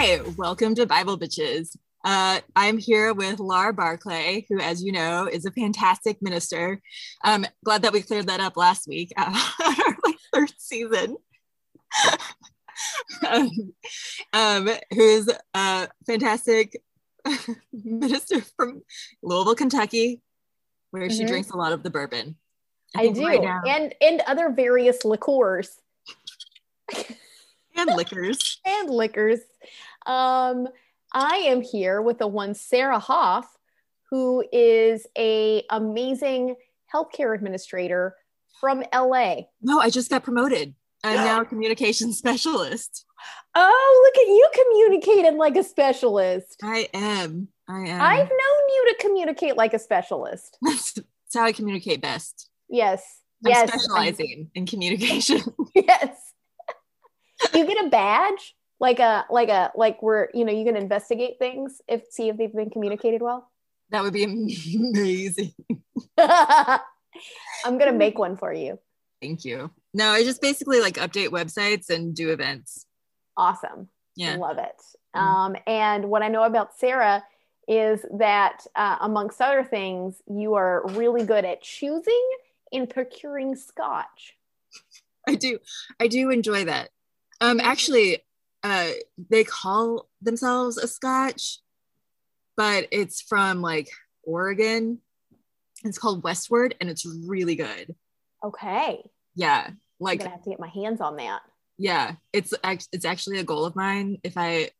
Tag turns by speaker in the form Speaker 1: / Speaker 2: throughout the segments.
Speaker 1: Hi, welcome to Bible Bitches. Uh, I'm here with Laura Barclay, who, as you know, is a fantastic minister. Um, glad that we cleared that up last week uh, our like, third season. um, um, who is a fantastic minister from Louisville, Kentucky, where she
Speaker 2: Mhm.
Speaker 1: drinks a lot of the bourbon.
Speaker 2: I,
Speaker 1: think
Speaker 2: do,
Speaker 1: right now-
Speaker 2: and and other various liqueurs
Speaker 1: and liquors.
Speaker 2: and liquors. Um, I am here with the one Sarah Hoff, who is a amazing healthcare administrator from LA.
Speaker 1: No, I just got promoted. I'm now a communication specialist.
Speaker 2: Oh, look at you communicating like a specialist.
Speaker 1: I am. I am.
Speaker 2: I've known you to communicate like a specialist.
Speaker 1: That's, that's how I communicate best.
Speaker 2: Yes.
Speaker 1: I'm
Speaker 2: yes.
Speaker 1: specializing in communication.
Speaker 2: yes. you get a badge, like a like a like where you know you can investigate things if see if they've been communicated well.
Speaker 1: that would be amazing.
Speaker 2: I'm gonna make one for you.
Speaker 1: Thank you. No, I just basically like update websites and do events.
Speaker 2: Awesome.
Speaker 1: Yeah.
Speaker 2: Love it.
Speaker 1: Mhm.
Speaker 2: Um, and what I know about Sarah is that, uh, amongst other things, you are really good at choosing and procuring scotch.
Speaker 1: I do. I do enjoy that. Um actually uh they call themselves a scotch, but it's from like Oregon. It's called Westward and it's really good.
Speaker 2: Okay.
Speaker 1: Yeah.
Speaker 2: I'm
Speaker 1: Like
Speaker 2: gonna have to get my hands on that.
Speaker 1: yeah it's it's actually a goal of mine if i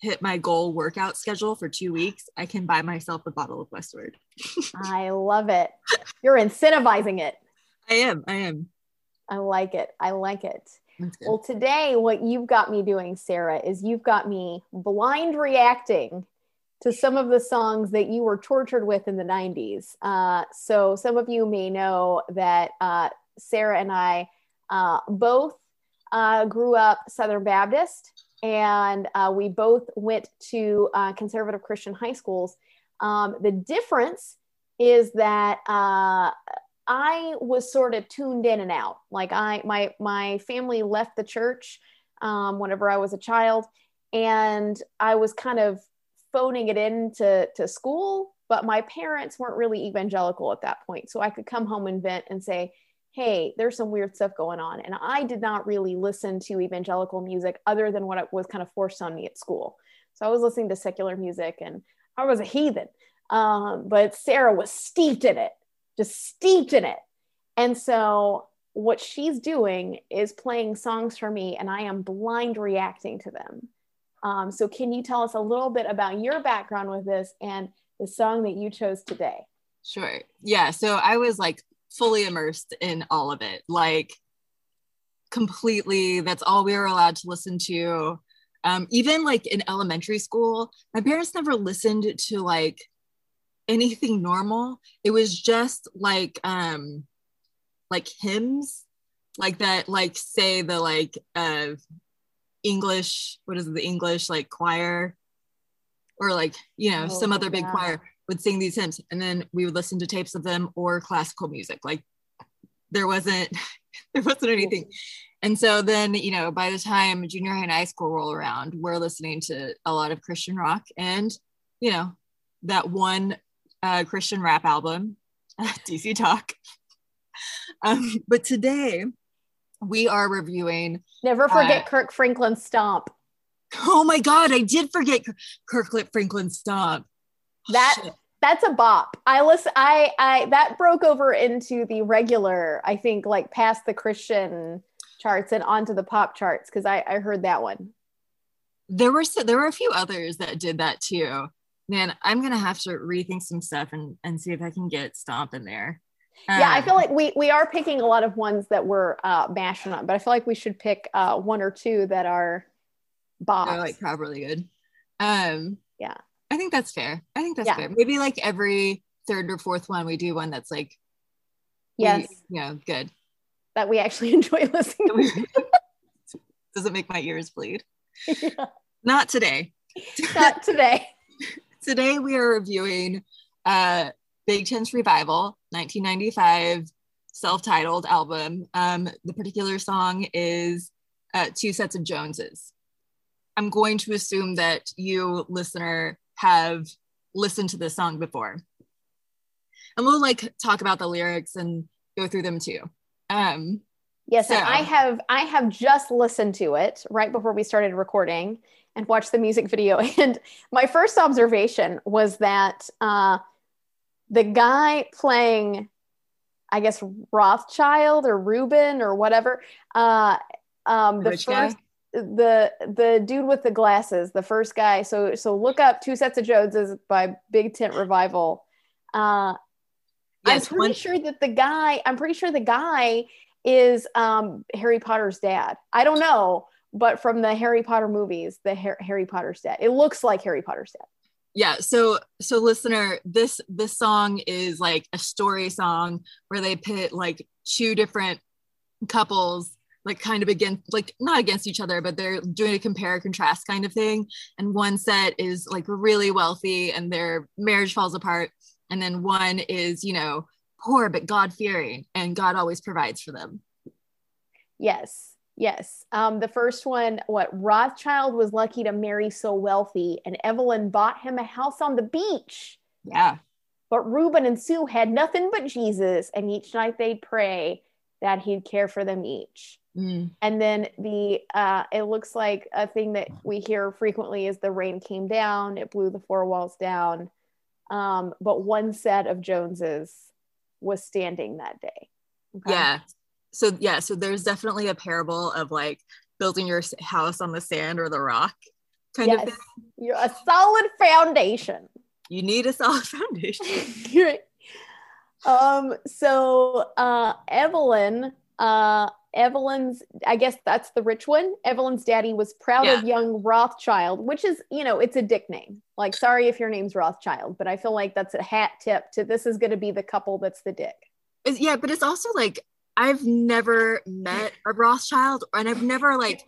Speaker 1: hit my goal workout schedule for two weeks i can buy myself a bottle of westward
Speaker 2: I love it. You're incentivizing it.
Speaker 1: i am i am
Speaker 2: I like it. I like it. Well, today, what you've got me doing, Sarah, is you've got me blind reacting to some of the songs that you were tortured with in the 90s. Uh, so, some of you may know that uh, Sarah and I uh, both uh, grew up Southern Baptist, and uh, we both went to uh, conservative Christian high schools. Um, the difference is that I was sort of tuned in and out. Like I, my my family left the church um, whenever I was a child, and I was kind of phoning it into to school. But my parents weren't really evangelical at that point, so I could come home and vent and say, "Hey, there's some weird stuff going on." And I did not really listen to evangelical music other than what was kind of forced on me at school. So I was listening to secular music, and I was a heathen. Um, but Sarah was steeped in it just steeped in it. And so what she's doing is playing songs for me, and I am blind reacting to them. Um, so can you tell us a little bit about your background with this and the song that you chose today?
Speaker 1: sure yeah so i was like fully immersed in all of it like completely that's all we were allowed to listen to um, even like in elementary school my parents never listened to like anything normal. It was just like um like hymns like that like say the like uh english what is it the english like choir? Or like you know
Speaker 2: Oh,
Speaker 1: some other big
Speaker 2: yeah.
Speaker 1: choir would sing these hymns and then we would listen to tapes of them or classical music. Like there wasn't there wasn't anything. And so then you know by the time junior high and high school roll around we're listening to a lot of christian rock. And you know that one uh, christian rap album dc talk um, but today we are reviewing
Speaker 2: Never forget
Speaker 1: Uh,
Speaker 2: Kirk Franklin Stomp.
Speaker 1: oh my god i did forget kirkland franklin stomp
Speaker 2: That
Speaker 1: Shit.
Speaker 2: that's a bop. I listen. I I that broke over into the regular. I think like past the Christian charts and onto the pop charts because I I heard that one.
Speaker 1: there were so, there were a few others that did that too man i'm gonna have to rethink some stuff and and see if i can get stomp in there
Speaker 2: yeah, I
Speaker 1: Um,
Speaker 2: feel like we we are picking a lot of ones that we're uh, mashing up, but I feel like we should pick uh, one or two that are bops.
Speaker 1: they're like properly good um
Speaker 2: Yeah.
Speaker 1: i think that's fair i think that's
Speaker 2: Yeah.
Speaker 1: fair maybe like every third or fourth one we do one that's like we-
Speaker 2: yes,
Speaker 1: you know good
Speaker 2: that we actually enjoy listening. to.
Speaker 1: doesn't make my ears bleed
Speaker 2: Yeah.
Speaker 1: not today
Speaker 2: Not today.
Speaker 1: Today we are reviewing uh big tent revival 1995 self-titled album um the particular song is uh two sets of joneses I'm going to assume that you, listener, have listened to this song before. And we'll like talk about the lyrics and go through them too. Um,
Speaker 2: yes, so. I have I have just listened to it right before we started recording and watched the music video. And my first observation was that uh, the guy playing, I guess Rothschild or Reuben or whatever, uh, um, the Rich first. Guy? the the dude with the glasses the first guy so so look up two sets of joneses by big tent revival uh yes, i'm pretty one- sure that the guy i'm pretty sure the guy is um harry potter's dad i don't know but from the harry potter movies the harry Potter set. It looks like harry Potter set.
Speaker 1: yeah so so listener this this song is like a story song where they pit like two different couples like kind of against like not against each other but they're doing a compare contrast kind of thing and one set is like really wealthy and their marriage falls apart and then one is you know poor but god fearing and god always provides for them
Speaker 2: yes yes um the first one what rothschild was lucky to marry so wealthy and evelyn bought him a house on the beach
Speaker 1: yeah
Speaker 2: but reuben and sue had nothing but jesus and each night they'd pray that he'd care for them each Mm. And then the uh, it looks like a thing that we hear frequently is the rain came down, it blew the four walls down. Um, but one set of Joneses was standing that day.
Speaker 1: Okay? Yeah. So yeah, so there's definitely a parable of like building your house on the sand or the rock kind yes. of thing.
Speaker 2: You're a solid foundation.
Speaker 1: You need a solid foundation.
Speaker 2: um so uh Evelyn uh Evelyn's, I guess that's the rich one. Evelyn's daddy was proud yeah. of young Rothschild, which is, you know, it's a dick name. Like, sorry if your name's Rothschild, but I feel like that's a hat tip to this is going to be the couple that's the dick.
Speaker 1: It's, yeah, but it's also like, I've never met a Rothschild and I've never like,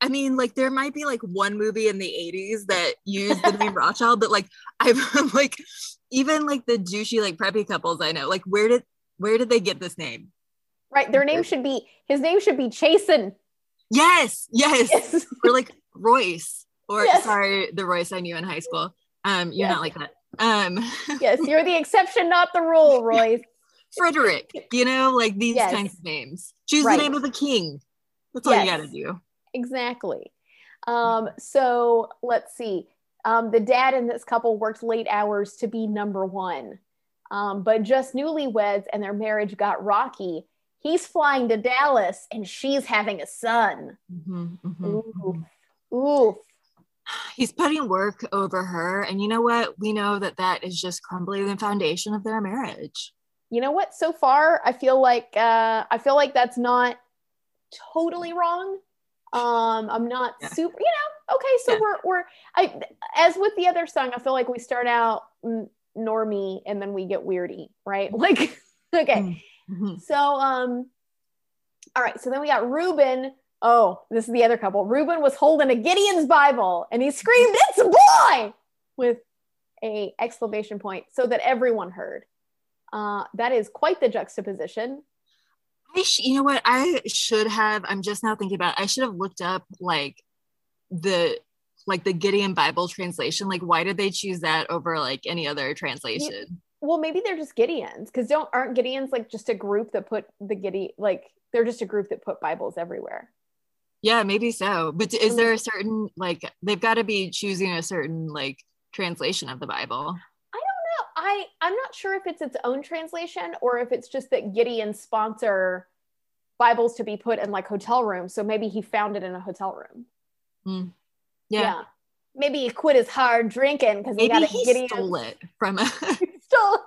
Speaker 1: I mean, like there might be like one movie in the 80s that used the name Rothschild, but like I've like even like the douchey like preppy couples I know, like where did where did they get this name?
Speaker 2: Right. Their name should be his name should be Chasen.
Speaker 1: Yes, yes. yes. or like Royce. Or yes. sorry, the Royce I knew in high school. Um, you're yes. not like that. Um
Speaker 2: Yes, you're the exception, not the rule, Royce.
Speaker 1: Frederick, you know, like these yes. kinds of names. Choose right. the name of a king. That's all you gotta do.
Speaker 2: Exactly. Um, so let's see. Um, the dad in this couple worked late hours to be number one. Um, but just newlyweds and their marriage got rocky he's flying to Dallas and she's having a son. Mm-hmm, mm-hmm, Ooh. Ooh.
Speaker 1: He's putting work over her. And you know what? We know that that is just crumbling the foundation of their marriage.
Speaker 2: You know what? So far, I feel like uh, I feel like that's not totally wrong. Um, I'm not yeah. super, you know. Okay, so yeah. we're we're I as with the other song, I feel like we start out normie and then we get weirdy, right? Like, okay. Mm Mm-hmm. So, um, all right. So then we got Reuben. Oh, this is the other couple. Reuben was holding a Gideon's Bible and he screamed, "It's a boy!" with a exclamation point, so that everyone heard. Uh, that is quite the juxtaposition.
Speaker 1: I sh- you know what I should have. I'm just now thinking about. It, I should have looked up like the like the Gideon Bible translation. Like, why did they choose that over like any other translation?
Speaker 2: well maybe they're just gideons because don't aren't gideons like just a group that put the giddy like they're just a group that put bibles everywhere
Speaker 1: yeah maybe so but is mm. there a certain like they've got to be choosing a certain like translation of the bible
Speaker 2: i don't know i i'm not sure if it's its own translation or if it's just that gideon sponsor bibles to be put in like hotel rooms so maybe he found it in a hotel room
Speaker 1: mm. yeah. yeah
Speaker 2: maybe he quit his hard drinking because he got a he Gideon.
Speaker 1: stole it from a
Speaker 2: stole.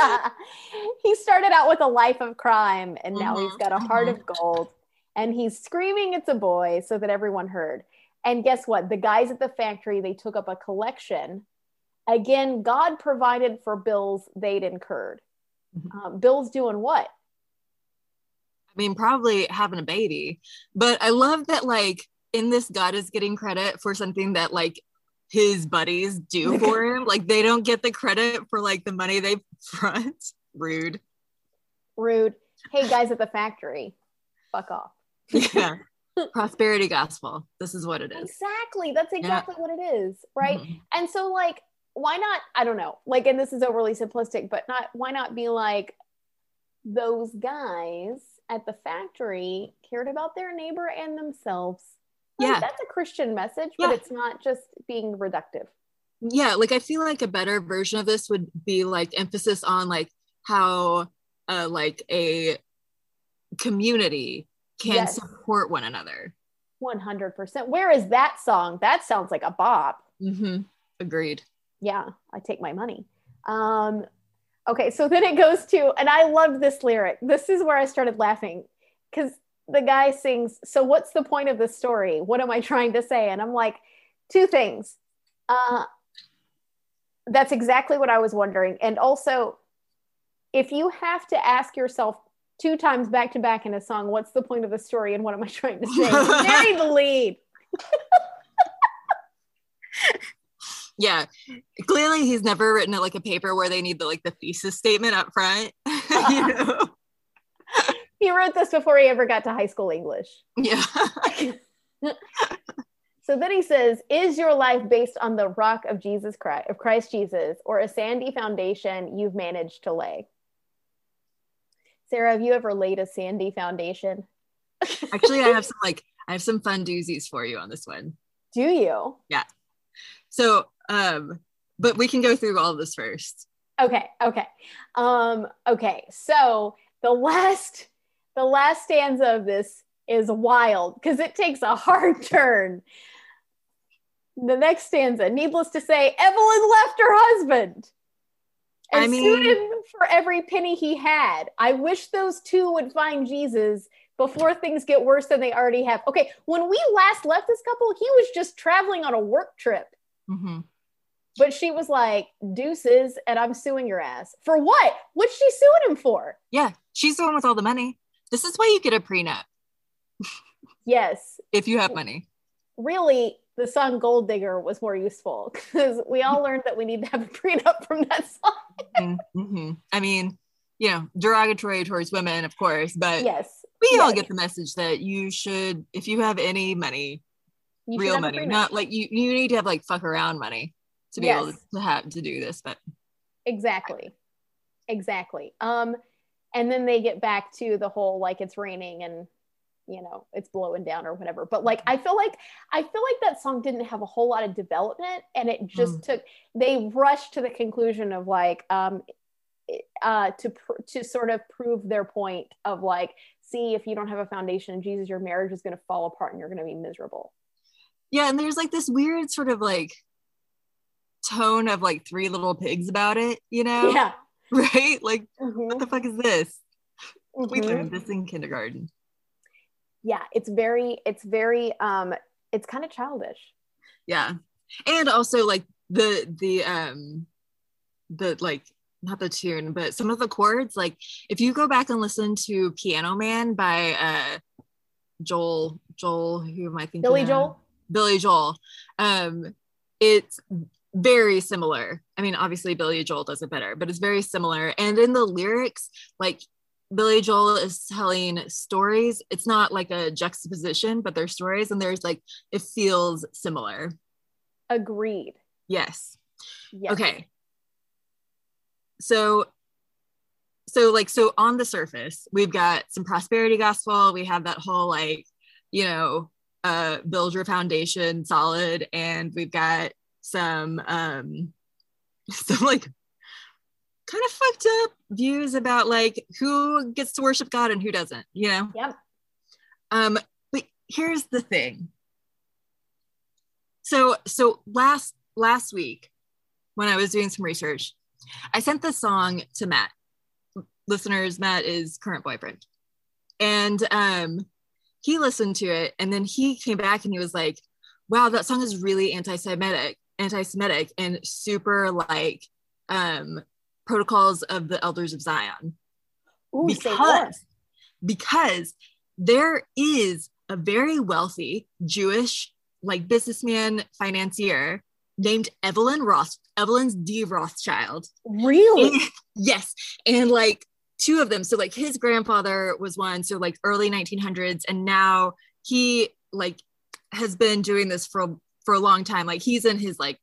Speaker 2: Uh, he started out with a life of crime and now mm-hmm. he's got a heart mm-hmm. of gold and he's screaming it's a boy so that everyone heard and guess what the guys at the factory they took up a collection again god provided for bills they'd incurred mm-hmm. um, bills doing what
Speaker 1: i mean probably having a baby but i love that like in this god is getting credit for something that like his buddies do for him. Like they don't get the credit for like the money they front. Rude.
Speaker 2: Rude. Hey guys at the factory, fuck off.
Speaker 1: yeah. prosperity gospel. This is what it is.
Speaker 2: Exactly. That's exactly yeah. what it is. Right. Mm-hmm. And so, like, why not? I don't know. Like, and this is overly simplistic, but not, why not be like those guys at the factory cared about their neighbor and themselves? Like, yeah. That's a Christian message, but yeah. it's not just being reductive.
Speaker 1: Yeah. Like, I feel like a better version of this would be like emphasis on like how, uh, like a community can yes. support one another.
Speaker 2: 100%. Where is that song? That sounds like a bop.
Speaker 1: Mm-hmm. Agreed.
Speaker 2: Yeah, I take my money. Um, okay, so then it goes to, and I love this lyric. This is where I started laughing because the guy sings, So, what's the point of the story? What am I trying to say? And I'm like, two things. Uh, that's exactly what I was wondering. And also, if you have to ask yourself two times back to back in a song. What's the point of the story and what am I trying to say? Bury the lead.
Speaker 1: Yeah, clearly he's never written it like a paper where they need the like the thesis statement up front. you know?
Speaker 2: He wrote this before he ever got to high school English.
Speaker 1: Yeah.
Speaker 2: so then he says, "Is your life based on the rock of Jesus Christ, of Christ Jesus, or a sandy foundation you've managed to lay?" Sarah, have you ever laid a sandy foundation?
Speaker 1: Actually, I have some like I have some fun doozies for you on this one.
Speaker 2: Do you?
Speaker 1: Yeah. So, um, but we can go through all of this first.
Speaker 2: Okay. Okay. Um, okay. So the last the last stanza of this is wild because it takes a hard turn. The next stanza, needless to say, Evelyn left her husband and I mean, sued him for every penny he had. I wish those two would find Jesus before things get worse than they already have. Okay, when we last left this couple, he was just traveling on a work trip. Mm-hmm. But she was like, deuces, and I'm suing your ass. For what? What's she suing him for?
Speaker 1: Yeah, she's the one with all the money. This is why you get a prenup.
Speaker 2: yes.
Speaker 1: if you have money.
Speaker 2: Really, the song Gold Digger was more useful because we all learned that we need to have a prenup from that song.
Speaker 1: Mm-hmm. mm-hmm. I mean, you know, derogatory towards women, of course, but
Speaker 2: yes,
Speaker 1: we
Speaker 2: yes.
Speaker 1: all get the message that you should, if you have any money, you real money, not like you, you need to have like fuck around money to be yes. able to have to do this, but
Speaker 2: exactly, exactly. Um, and then they get back to the whole like it's raining and you know it's blowing down or whatever but like i feel like i feel like that song didn't have a whole lot of development and it just mm. took they rushed to the conclusion of like um uh to pr- to sort of prove their point of like see if you don't have a foundation in jesus your marriage is going to fall apart and you're going to be miserable
Speaker 1: yeah and there's like this weird sort of like tone of like three little pigs about it you know?
Speaker 2: Yeah.
Speaker 1: Right? Like mm-hmm. what the fuck is this? Mm-hmm. we learned this in kindergarten.
Speaker 2: Yeah it's very it's very um it's kind of childish.
Speaker 1: Yeah. And also like the the um the like not the tune but some of the chords like if you go back and listen to piano man by uh joel joel who am i thinking
Speaker 2: billy joel?
Speaker 1: billy joel. Um it's very similar i mean obviously billy joel does it better but it's very similar and in the lyrics like Billy Joel is telling stories. It's not like a juxtaposition, but they're stories, and there's like it feels similar.
Speaker 2: Agreed.
Speaker 1: Yes. yes. Okay. So, so like so on the surface, we've got some prosperity gospel. We have that whole like, you know, uh, build your foundation solid, and we've got some um, some like kind of fucked up views about like who gets to worship God and who doesn't, you know?
Speaker 2: Yep.
Speaker 1: Um, but here's the thing. So so last last week when I was doing some research, I sent the song to Matt. Listeners, Matt is current boyfriend. And um he listened to it and then he came back and he was like, wow, that song is really anti-Semitic, anti-Semitic and super like um protocols of the elders of Zion.
Speaker 2: Ooh, because,
Speaker 1: because there is a very wealthy Jewish like businessman financier named Evelyn Roth, Evelyn's de Rothschild.
Speaker 2: Really?
Speaker 1: And, yes. And like two of them. So like his grandfather was one, so like early 1900s, and now he like has been doing this for for a long time. Like he's in his like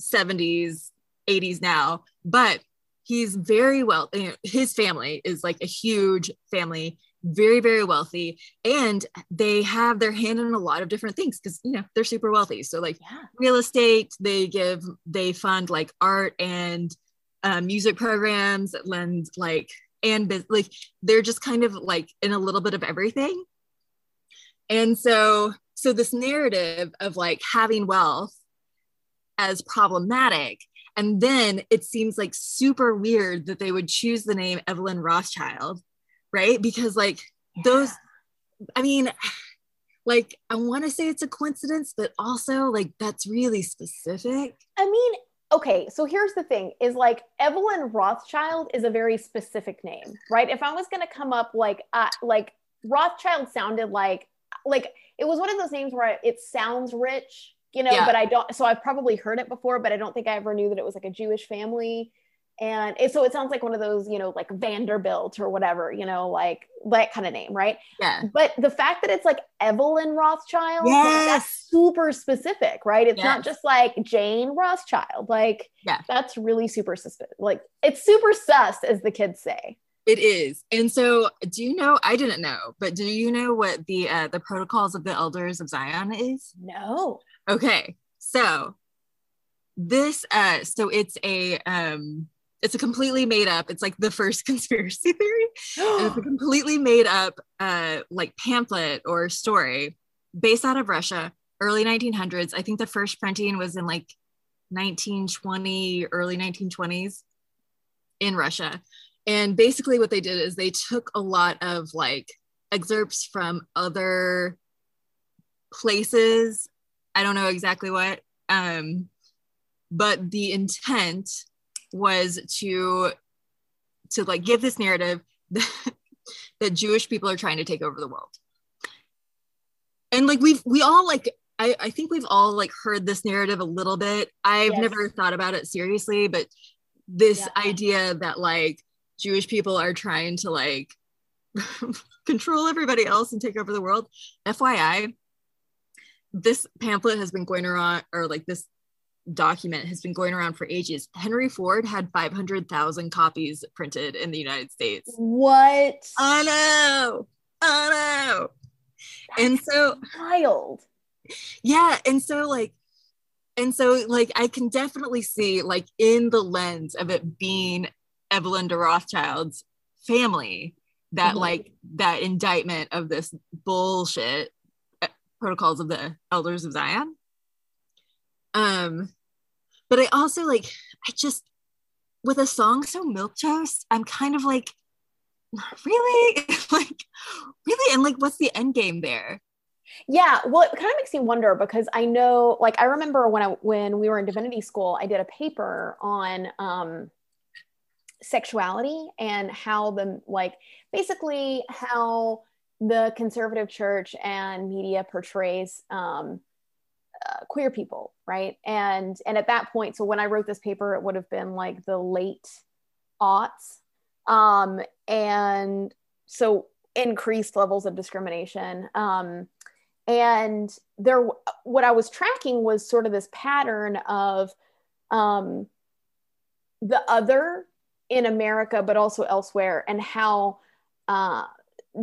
Speaker 1: 70s, 80s now, but he's very well. You know, his family is like a huge family, very very wealthy, and they have their hand in a lot of different things because you know they're super wealthy. So like
Speaker 2: Yeah.
Speaker 1: real estate, they give they fund like art and uh, music programs, lend like and like they're just kind of like in a little bit of everything. And so so this narrative of like having wealth as problematic and then it seems like super weird that they would choose the name Evelyn Rothschild, right? Because like those I mean like I want to say it's a coincidence but also like that's really specific.
Speaker 2: I mean, okay, so here's the thing is like Evelyn Rothschild is a very specific name, right? If I was going to come up like uh, like Rothschild sounded like like it was one of those names where it sounds rich, you know,
Speaker 1: Yeah.
Speaker 2: but I don't so I've probably heard it before, but I don't think I ever knew that it was like a Jewish family. And it, so it sounds like one of those, you know, like Vanderbilt or whatever, you know, like that kind of name, right?
Speaker 1: Yeah.
Speaker 2: But the fact that it's like Evelyn Rothschild, like, that's super specific, right? It's not just like Jane Rothschild. Like,
Speaker 1: Yeah.
Speaker 2: that's really super sus. Like, it's super sus, as the kids say.
Speaker 1: It is. And so do you know I didn't know, but do you know what the uh the protocols of the elders of Zion is?
Speaker 2: No.
Speaker 1: Okay. So this uh so it's a um it's a completely made up it's like the first conspiracy theory it's a completely made up uh like pamphlet or story based out of Russia early 1900s I think the first printing was in like 1920 early 1920s in Russia and basically what they did is they took a lot of like excerpts from other places I don't know exactly what um but the intent was to to like give this narrative that, that Jewish people are trying to take over the world. And like we've we all like I, I think we've all like heard this narrative a little bit. I've
Speaker 2: Yes.
Speaker 1: never thought about it seriously, but this
Speaker 2: Yeah.
Speaker 1: idea that like Jewish people are trying to like control everybody else and take over the world. FYI, this pamphlet has been going around or like this document has been going around for ages. Henry Ford had 500,000 copies printed in the United States.
Speaker 2: What?
Speaker 1: Oh no. Oh no. And so,
Speaker 2: Wild.
Speaker 1: yeah. And so, like, and so, like, I can definitely see, like, in the lens of it being Evelyn de Rothschild's family, that,
Speaker 2: Mhm.
Speaker 1: like, that indictment of this bullshit uh, protocols of the elders of Zion. Um, but I also like, I just, with a song so milk toast, I'm kind of like, really? like, really? And like, what's the end game there?
Speaker 2: Yeah, well, it kind of makes me wonder because I know, like, I remember when I when we were in divinity school, I did a paper on um, sexuality and how the like basically how the conservative church and media portrays um, uh, queer people, right? And and at that point, so when I wrote this paper, it would have been like the late aughts, um, and so increased levels of discrimination. Um, and there what i was tracking was sort of this pattern of um, the other in america but also elsewhere and how uh,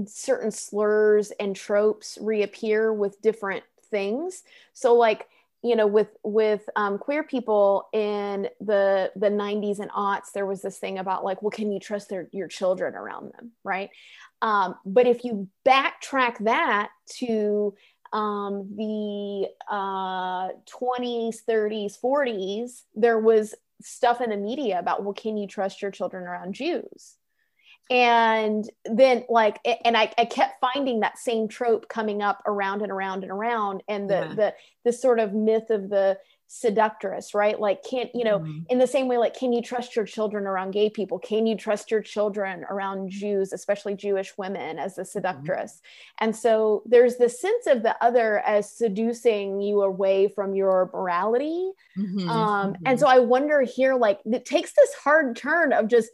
Speaker 2: certain slurs and tropes reappear with different things. So like you know with with um, queer people in the the 90s and aughts there was this thing about like well can you trust their your children around them right? Um, but if you backtrack that to um, the uh, 20s, 30s, 40s, there was stuff in the media about, well, can you trust your children around Jews? And then, like, and I, I kept finding that same trope coming up around and around and around, and the
Speaker 1: Yeah.
Speaker 2: the this sort of myth of the seductress, right? Like, can't you know?
Speaker 1: Mhm.
Speaker 2: in the same way like can you trust your children around gay people can you trust your children around jews especially jewish women as the seductress and so there's this sense of the other as seducing you away from your morality
Speaker 1: Mhm,
Speaker 2: um and so i wonder here like it takes this hard turn of just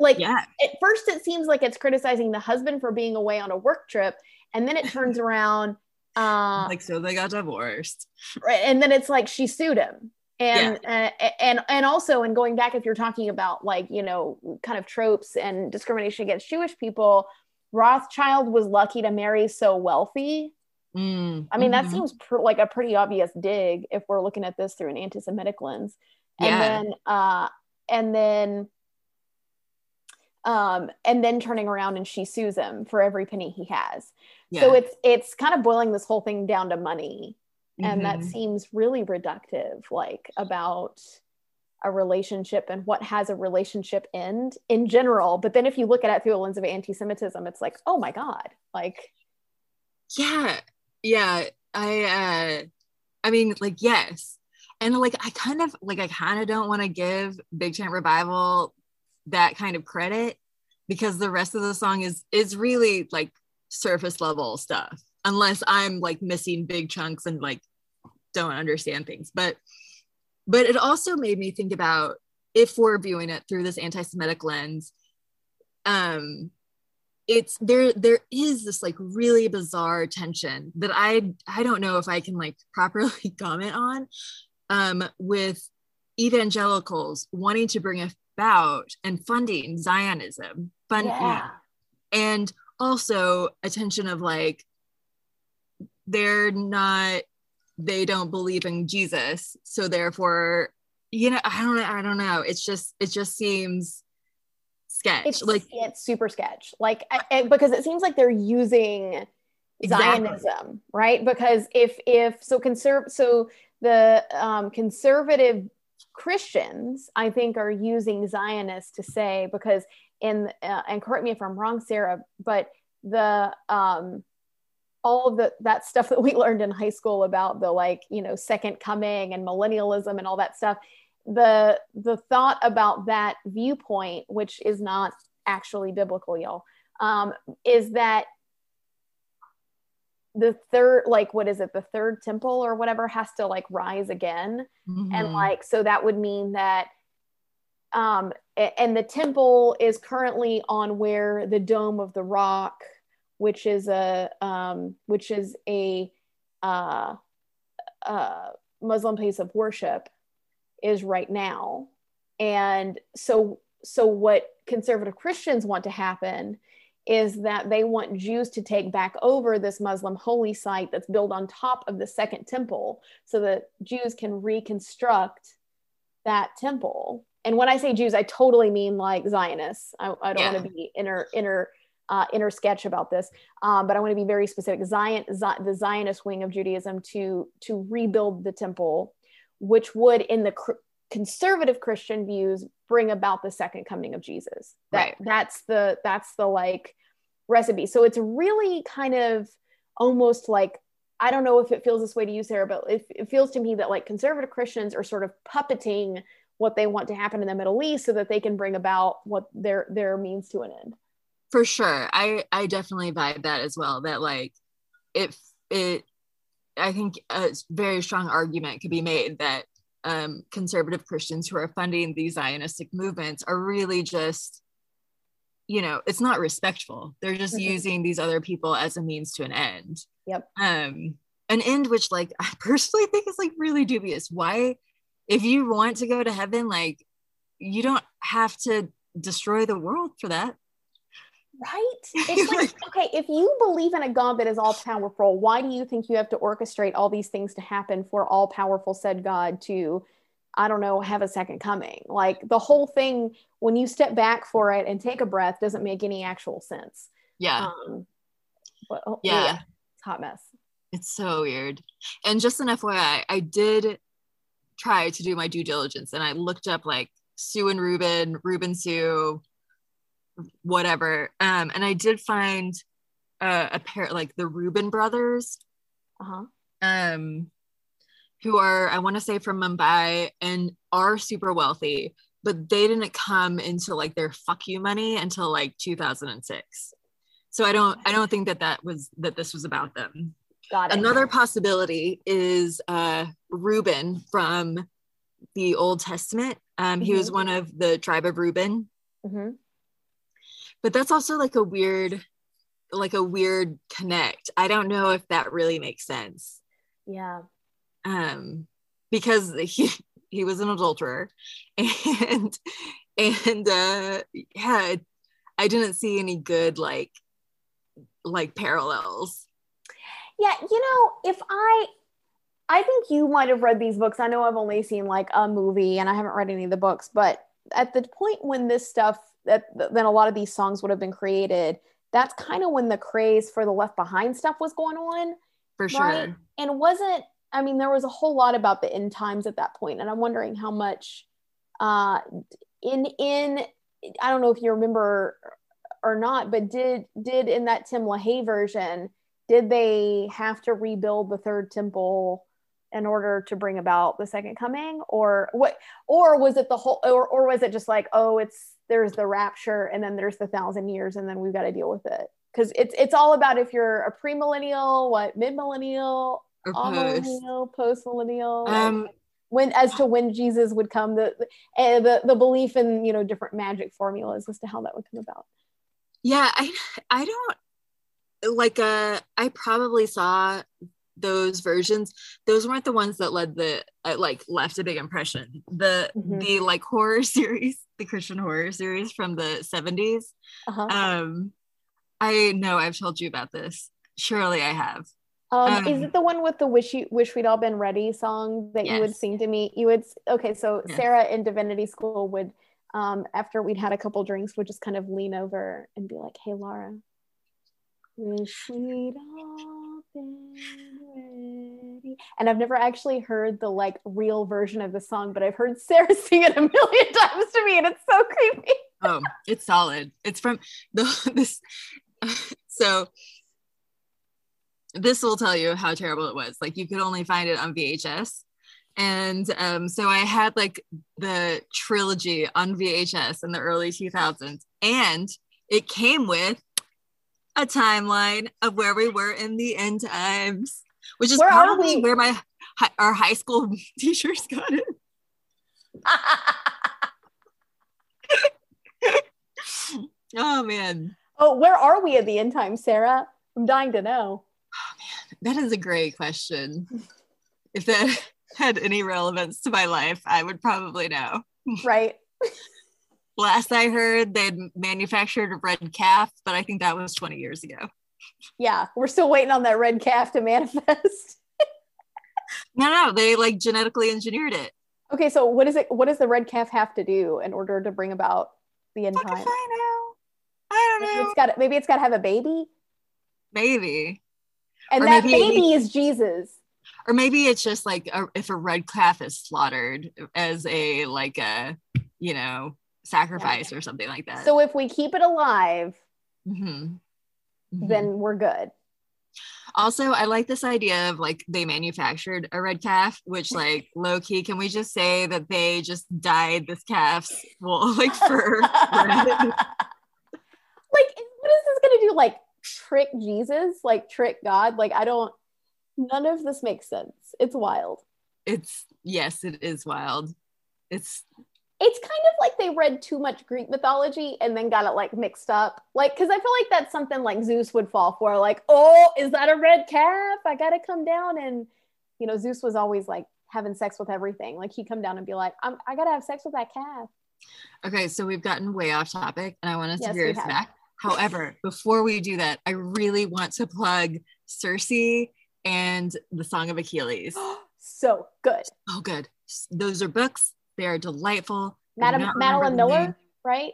Speaker 2: like
Speaker 1: yeah,
Speaker 2: at first it seems like it's criticizing the husband for being away on a work trip and then it turns around uh
Speaker 1: like so they got divorced
Speaker 2: right and then it's like she sued him and yeah. uh, and and also and going back if you're talking about like you know kind of tropes and discrimination against jewish people rothschild was lucky to marry so wealthy
Speaker 1: mm,
Speaker 2: i mean mm-hmm. that seems pr- like a pretty obvious dig if we're looking at this through an anti-semitic lens and yeah. then uh and then um, and then turning around and she sues him for every penny he has. Yeah. So it's it's kind of boiling this whole thing down to money, and mm-hmm. that seems really reductive, like about a relationship and what has a relationship end in general. But then if you look at it through a lens of anti-Semitism, it's like, oh my god, like,
Speaker 1: yeah, yeah, I, uh, I mean, like, yes, and like I kind of like I kind of don't want to give Big Tent Revival that kind of credit because the rest of the song is is really like surface level stuff unless i'm like missing big chunks and like don't understand things. But but it also made me think about if we're viewing it through this anti-semitic lens um it's there there is this like really bizarre tension that i i don't know if i can like properly comment on um with evangelicals wanting to bring about and funding Zionism, fund,
Speaker 2: yeah.
Speaker 1: and also attention of like they're not they don't believe in Jesus, so therefore, you know, I don't know, I don't know. It's just it just seems sketch,
Speaker 2: it's,
Speaker 1: like
Speaker 2: it's super sketch, like I, because it seems like they're using Exactly. Zionism, right? Because if if so conserv so the um, conservative Christians, I think, are using Zionists to say because in uh, and correct me if I'm wrong, Sarah, but the um, all of the that stuff that we learned in high school about the like you know second coming and millennialism and all that stuff the the thought about that viewpoint which is not actually biblical y'all um, is that the third like what is it? The third temple or whatever has to like rise again. Mm-hmm. and like so that would mean that um and the temple is currently on where the dome of the rock which is a um which is a uh uh muslim place of worship is right now. And so so what conservative christians want to happen is that they want Jews to take back over this Muslim holy site that's built on top of the second temple so that Jews can reconstruct that temple. And when I say Jews, I totally mean like Zionists. I, I don't yeah. want to be inner, inner, uh, inner sketch about this, um, but I want to be very specific. Zion, Z- the Zionist wing of Judaism to to rebuild the temple, which would, in the cr- conservative Christian views bring about the second coming of Jesus. That right. that's the that's the like recipe. So it's really kind of almost like I don't know if it feels this way to you, Sarah, but it, it feels to me that like conservative Christians are sort of puppeting what they want to happen in the Middle East so that they can bring about what their their means to an end.
Speaker 1: For sure, I I definitely vibe that as well. That like if it, I think a very strong argument could be made that um, conservative Christians who are funding these Zionistic movements are really just, you know, it's not respectful. They're just mm-hmm. using these other people as a means to an end.
Speaker 2: Yep.
Speaker 1: Um, an end which, like, I personally think is like really dubious. Why, if you want to go to heaven, like, you don't have to destroy the world for that.
Speaker 2: Right? It's like, okay, if you believe in a God that is all powerful, why do you think you have to orchestrate all these things to happen for all powerful said God to, I don't know, have a second coming? Like the whole thing, when you step back for it and take a breath, doesn't make any actual sense.
Speaker 1: Yeah.
Speaker 2: Um, but, oh,
Speaker 1: yeah. yeah.
Speaker 2: It's hot mess.
Speaker 1: It's so weird. And just an FYI, I did try to do my due diligence and I looked up like Sue and Reuben, Reuben Sue, whatever. Um, and I did find uh, a pair like the Reuben brothers,
Speaker 2: uh-huh.
Speaker 1: um, who are I want to say from Mumbai and are super wealthy, but they didn't come into like their fuck you money until like 2006. So I don't I don't think that that was that this was about them.
Speaker 2: Got it.
Speaker 1: Another possibility is uh, Reuben from the Old Testament. Um, mm-hmm. He was mm-hmm. one of the tribe of Reuben.
Speaker 2: Mm-hmm
Speaker 1: but that's also like a weird like a weird connect. I don't know if that really makes sense.
Speaker 2: Yeah.
Speaker 1: Um, because he he was an adulterer, and and uh, yeah, I didn't see any good like like parallels.
Speaker 2: Yeah, you know, if I I think you might have read these books. I know I've only seen like a movie and I haven't read any of the books, but at the point when this stuff that then a lot of these songs would have been created, that's kind of when the craze for the left behind stuff was going on.
Speaker 1: For sure.
Speaker 2: Right? And wasn't I mean there was a whole lot about the end times at that point and I'm wondering how much uh in in I don't know if you remember or not, but did did in that Tim LaHaye version, did they have to rebuild the third temple in order to bring about the second coming or what or was it the whole or, or was it just like oh it's there's the rapture and then there's the thousand years and then we've got to deal with it. Because it's it's all about if you're a premillennial what mid-millennial millennial post-millennial
Speaker 1: um
Speaker 2: when as to when jesus would come the, the eh, the the belief in you know different magic formulas as to how that would come about.
Speaker 1: Yeah i i don't like uh i probably saw those versions those weren't the ones that led the uh, like left a big impression the mm-hmm. the like horror series the christian horror series from the 70s uh-huh. um i know i've told you about this surely i have
Speaker 2: um, um, is it the one with the wish you wish we'd all been ready song that yes. you would sing to me you would okay so yes. sarah in divinity school would um after we'd had a couple drinks would just kind of lean over and be like hey laura And I've never actually heard the like real version of the song, but I've heard Sarah sing it a million times to me, and it's so creepy.
Speaker 1: oh, it's solid. It's from the this. So this will tell you how terrible it was. Like you could only find it on VHS. And um, so I had like the trilogy on VHS in the early 2000s, and it came with a timeline of where we were in the end times, which is where probably where my our high school teachers got it. oh man.
Speaker 2: Oh, where are we at the end time, Sarah? I'm dying to know.
Speaker 1: Oh man, that is a great question. If that had any relevance to my life, I would probably know.
Speaker 2: Right.
Speaker 1: Last I heard, they'd manufactured a red calf, but I think that was 20 years ago.
Speaker 2: Yeah, we're still waiting on that red calf to manifest.
Speaker 1: no, no, they like genetically engineered it.
Speaker 2: Okay, so what is it? What does the red calf have to do in order to bring about the end time?
Speaker 1: I know. I don't
Speaker 2: maybe know. It's got maybe it's got to have a baby.
Speaker 1: Maybe.
Speaker 2: And or that baby is Jesus.
Speaker 1: Or maybe it's just like a, if a red calf is slaughtered as a like a you know sacrifice yeah. or something like that.
Speaker 2: So if we keep it alive, mm-hmm. Mm-hmm. then we're good.
Speaker 1: Also, I like this idea of like they manufactured a red calf, which like low key, can we just say that they just dyed this calf's well like fur? like,
Speaker 2: what is this gonna do? Like trick Jesus? Like trick God? Like I don't. None of this makes sense. It's wild.
Speaker 1: It's yes, it is wild. It's
Speaker 2: it's kind of like they read too much Greek mythology and then got it like mixed up. Like, because I feel like that's something like Zeus would fall for. Like, oh, is that a red calf? I gotta come down and, you know, Zeus was always like having sex with everything. Like he'd come down and be like, I'm, I gotta have sex with that calf.
Speaker 1: Okay, so we've gotten way off topic, and I want us yes, to hear us back. However, before we do that, I really want to plug Circe and the Song of Achilles.
Speaker 2: so good.
Speaker 1: Oh, good. Those are books they are delightful.
Speaker 2: Madam Madeline Miller, right?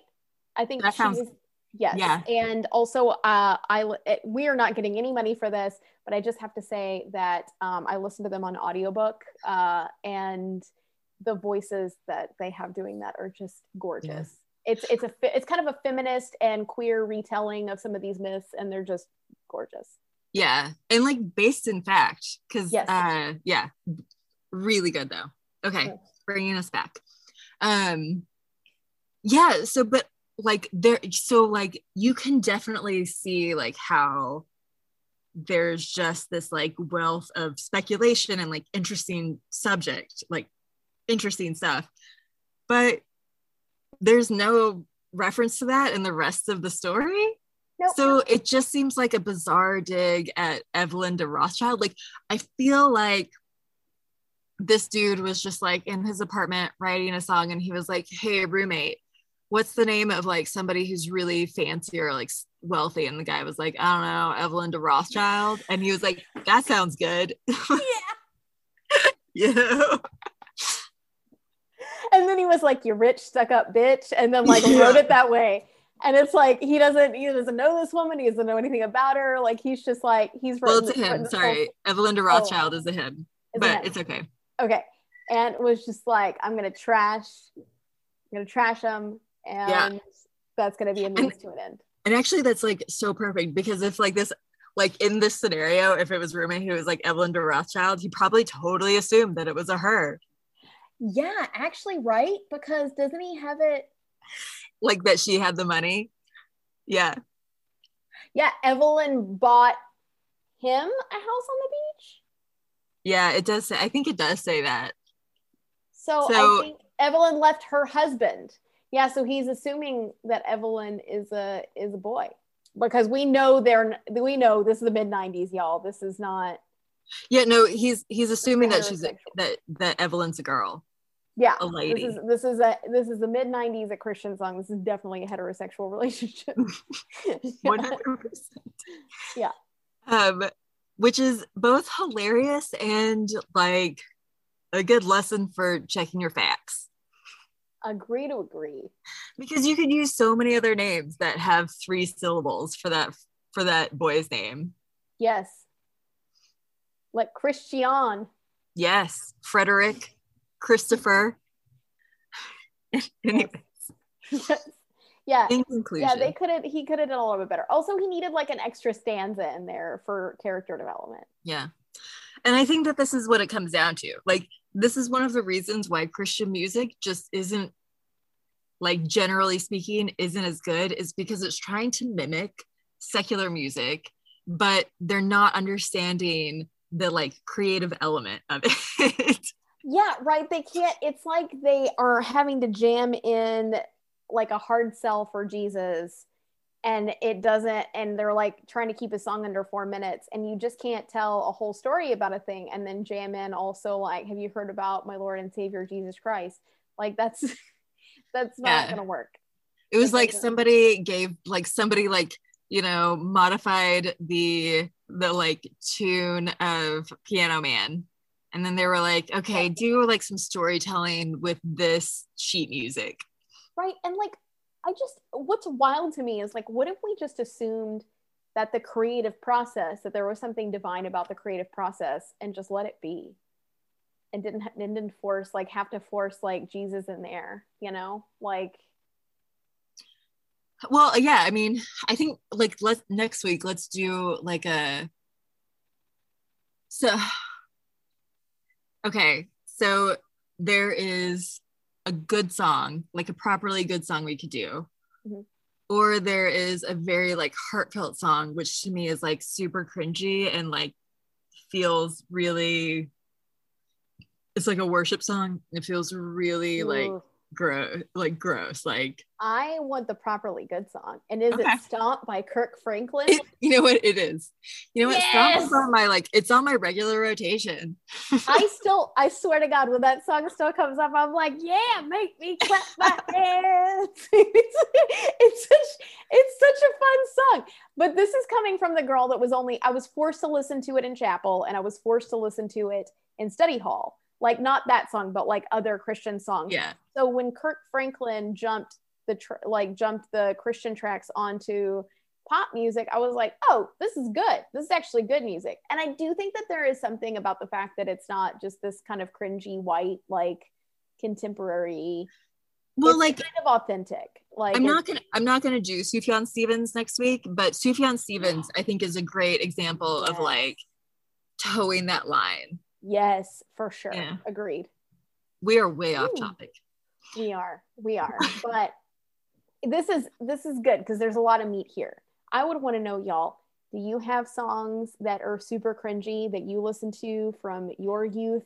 Speaker 2: I think that sounds. Yes. Yeah. And also, uh, I it, we are not getting any money for this, but I just have to say that um, I listened to them on audiobook, uh, and the voices that they have doing that are just gorgeous. Yes. It's it's a it's kind of a feminist and queer retelling of some of these myths, and they're just gorgeous.
Speaker 1: Yeah, and like based in fact, because yes. uh, yeah, really good though. Okay. Yes bringing us back. Um, yeah. So, but like there, so like you can definitely see like how there's just this like wealth of speculation and like interesting subject, like interesting stuff, but there's no reference to that in the rest of the story.
Speaker 2: Nope.
Speaker 1: So it just seems like a bizarre dig at Evelyn de Rothschild. Like I feel like this dude was just like in his apartment writing a song and he was like, Hey roommate, what's the name of like somebody who's really fancy or like wealthy? And the guy was like, I don't know, Evelyn de Rothschild. And he was like, That sounds good.
Speaker 2: yeah.
Speaker 1: yeah.
Speaker 2: And then he was like, "You rich, stuck up bitch," and then like
Speaker 1: Yeah.
Speaker 2: wrote it that way. And it's like he doesn't he doesn't know this woman. He doesn't know anything about her. Like he's just like he's
Speaker 1: Well, it's a him.
Speaker 2: written this whole-
Speaker 1: Sorry. Evelyn de oh. Rothschild is a him,
Speaker 2: it's
Speaker 1: but it's okay.
Speaker 2: Okay. And was just like, I'm gonna trash, I'm gonna trash them, and
Speaker 1: Yeah.
Speaker 2: that's gonna be a means to an end.
Speaker 1: And actually, that's like so perfect because if like this, like in this scenario, if it was roommate who was like Evelyn de Rothschild, he probably totally assumed that it was a her,
Speaker 2: Yeah, actually, right? Because doesn't he have it?
Speaker 1: like that she had the money. Yeah.
Speaker 2: Yeah, Evelyn bought him a house on the beach.
Speaker 1: Yeah, it does say, I think it does say that.
Speaker 2: So,
Speaker 1: So-
Speaker 2: I think Evelyn left her husband. Yeah, so he's assuming that Evelyn is a is a boy because we know they're we know this is the mid '90s, y'all. This is not.
Speaker 1: Yeah, no, he's he's assuming that she's a, that that Evelyn's a girl,
Speaker 2: Yeah,
Speaker 1: a lady.
Speaker 2: this is this is a this is the mid '90s a Christian song. This is definitely a heterosexual relationship.
Speaker 1: One hundred percent.
Speaker 2: Yeah.
Speaker 1: Um, which is both hilarious and like a good lesson for checking your facts.
Speaker 2: agree to agree.
Speaker 1: because you could use so many other names that have three syllables for that for that boy's name.
Speaker 2: Yes, like Christian.
Speaker 1: yes. Frederick christopher. Anyway
Speaker 2: yeah,
Speaker 1: in conclusion
Speaker 2: yeah. They could have. He could have done a little bit better. Also, he needed like an extra stanza in there for character development.
Speaker 1: yeah and i think that this is what it comes down to like this is one of the reasons why christian music just isn't like generally speaking isn't as good is because it's trying to mimic secular music but they're not understanding the like creative element of it
Speaker 2: Yeah, right. They can't. It's like they are having to jam in like a hard sell for Jesus, and it doesn't. And they're like trying to keep a song under four minutes, and you just can't tell a whole story about a thing and then jam in also like, have you heard about my Lord and Savior Jesus Christ? Like that's that's not
Speaker 1: Yeah.
Speaker 2: gonna work.
Speaker 1: it was
Speaker 2: Like,
Speaker 1: like somebody gave like somebody like you know modified the the like tune of piano man and then they were like okay do like some storytelling with this sheet music
Speaker 2: Right. And like, I just, what's wild to me is like, what if we just assumed that the creative process, that there was something divine about the creative process and just let it be? And didn't, didn't force, like, have to force like Jesus in there, you know? Like,
Speaker 1: well yeah i mean i think like let's next week let's do like a so okay so there is a good song like a properly good song we could do
Speaker 2: Mhm.
Speaker 1: or there is a very like heartfelt song which to me is like super cringy and like feels really it's like a worship song it feels really like
Speaker 2: ugh.
Speaker 1: Gross like gross like
Speaker 2: I want the properly good song. And is
Speaker 1: Okay.
Speaker 2: it Stomp by Kirk Franklin?
Speaker 1: it, you know what it is you know what Stomp is on my like it's on my regular rotation
Speaker 2: I still, I swear to God, when that song still comes up, I'm like, yeah, make me clap my hands. it's, it's such, it's such a fun song. But this is coming from the girl that was only, I was forced to listen to it in chapel and I was forced to listen to it in study hall. Like not that song, but like other Christian songs.
Speaker 1: yeah
Speaker 2: So when Kirk Franklin jumped the tr- like jumped the Christian tracks onto pop music, I was like, oh, this is good. This is actually good music. And I do think that there is something about the fact that it's not just this kind of cringy white like contemporary.
Speaker 1: well
Speaker 2: it's
Speaker 1: like
Speaker 2: kind of authentic. Like
Speaker 1: I'm not gonna I'm not gonna do Sufjan Stevens next week, but Sufjan Stevens I think is a great example of like toeing that line.
Speaker 2: Yes, for sure.
Speaker 1: Yeah.
Speaker 2: Agreed.
Speaker 1: We are way off topic.
Speaker 2: We are. We are. but this is this is good because there's a lot of meat here. I would want to know, y'all, do you have songs that are super cringy that you listen to from your youth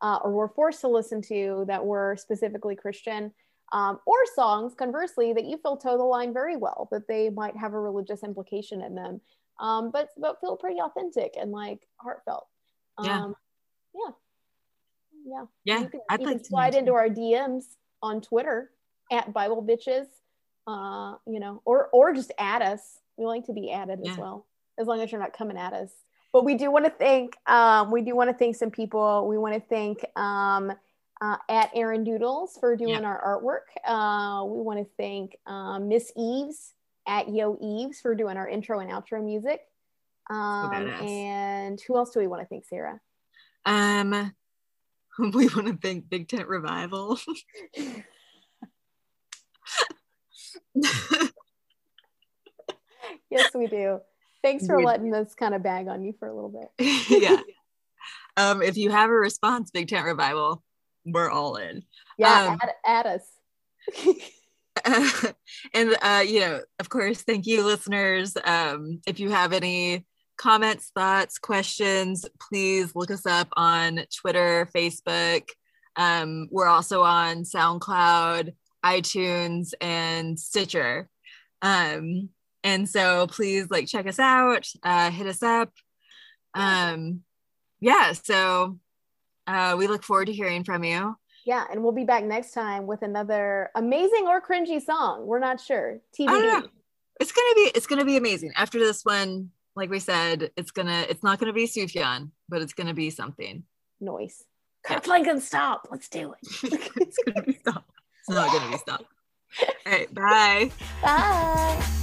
Speaker 2: uh, or were forced to listen to that were specifically Christian? um, or songs, conversely, that you feel toe the line very well, that they might have a religious implication in them, um, but but feel pretty authentic and like heartfelt. Um, yeah. Yeah.
Speaker 1: Yeah.
Speaker 2: You can,
Speaker 1: I'd
Speaker 2: you
Speaker 1: like
Speaker 2: can slide into our DMs on Twitter at Bible Bitches, uh, you know, or or just add us. We like to be added as well, as long as you're not coming at us. But we do want to thank um, we do want to thank some people. We want to thank um, uh, at Aaron Doodles for doing our artwork. Uh, we want to thank um, Miss Eves at Yo Eves for doing our intro and outro music. Um, and who else do we want to thank, Sarah?
Speaker 1: Um, we want to thank Big Tent Revival.
Speaker 2: yes, we do. Thanks for letting us kind of bag on you for a little bit.
Speaker 1: yeah. Um, if you have a response, Big Tent Revival, we're all in.
Speaker 2: Yeah,
Speaker 1: Um,
Speaker 2: add, add us.
Speaker 1: and uh, you know, of course, thank you, listeners. Um, if you have any comments, thoughts, questions, please look us up on Twitter, Facebook. Um, we're also on SoundCloud, iTunes, and Stitcher. Um, and so please like check us out, uh, hit us up. Um, yeah, so uh, we look forward to hearing from you.
Speaker 2: yeah, and we'll be back next time with another amazing or cringy song. We're not sure. TBD.
Speaker 1: It's gonna be it's gonna be amazing. After this one, like we said, it's gonna it's not gonna be Sufjan, but it's gonna be something.
Speaker 2: Noise.
Speaker 1: Yeah.
Speaker 2: Kirkland, Stomp. Let's do it.
Speaker 1: it's gonna be Stomp. It's not gonna be Stomp. All right, bye.
Speaker 2: Bye.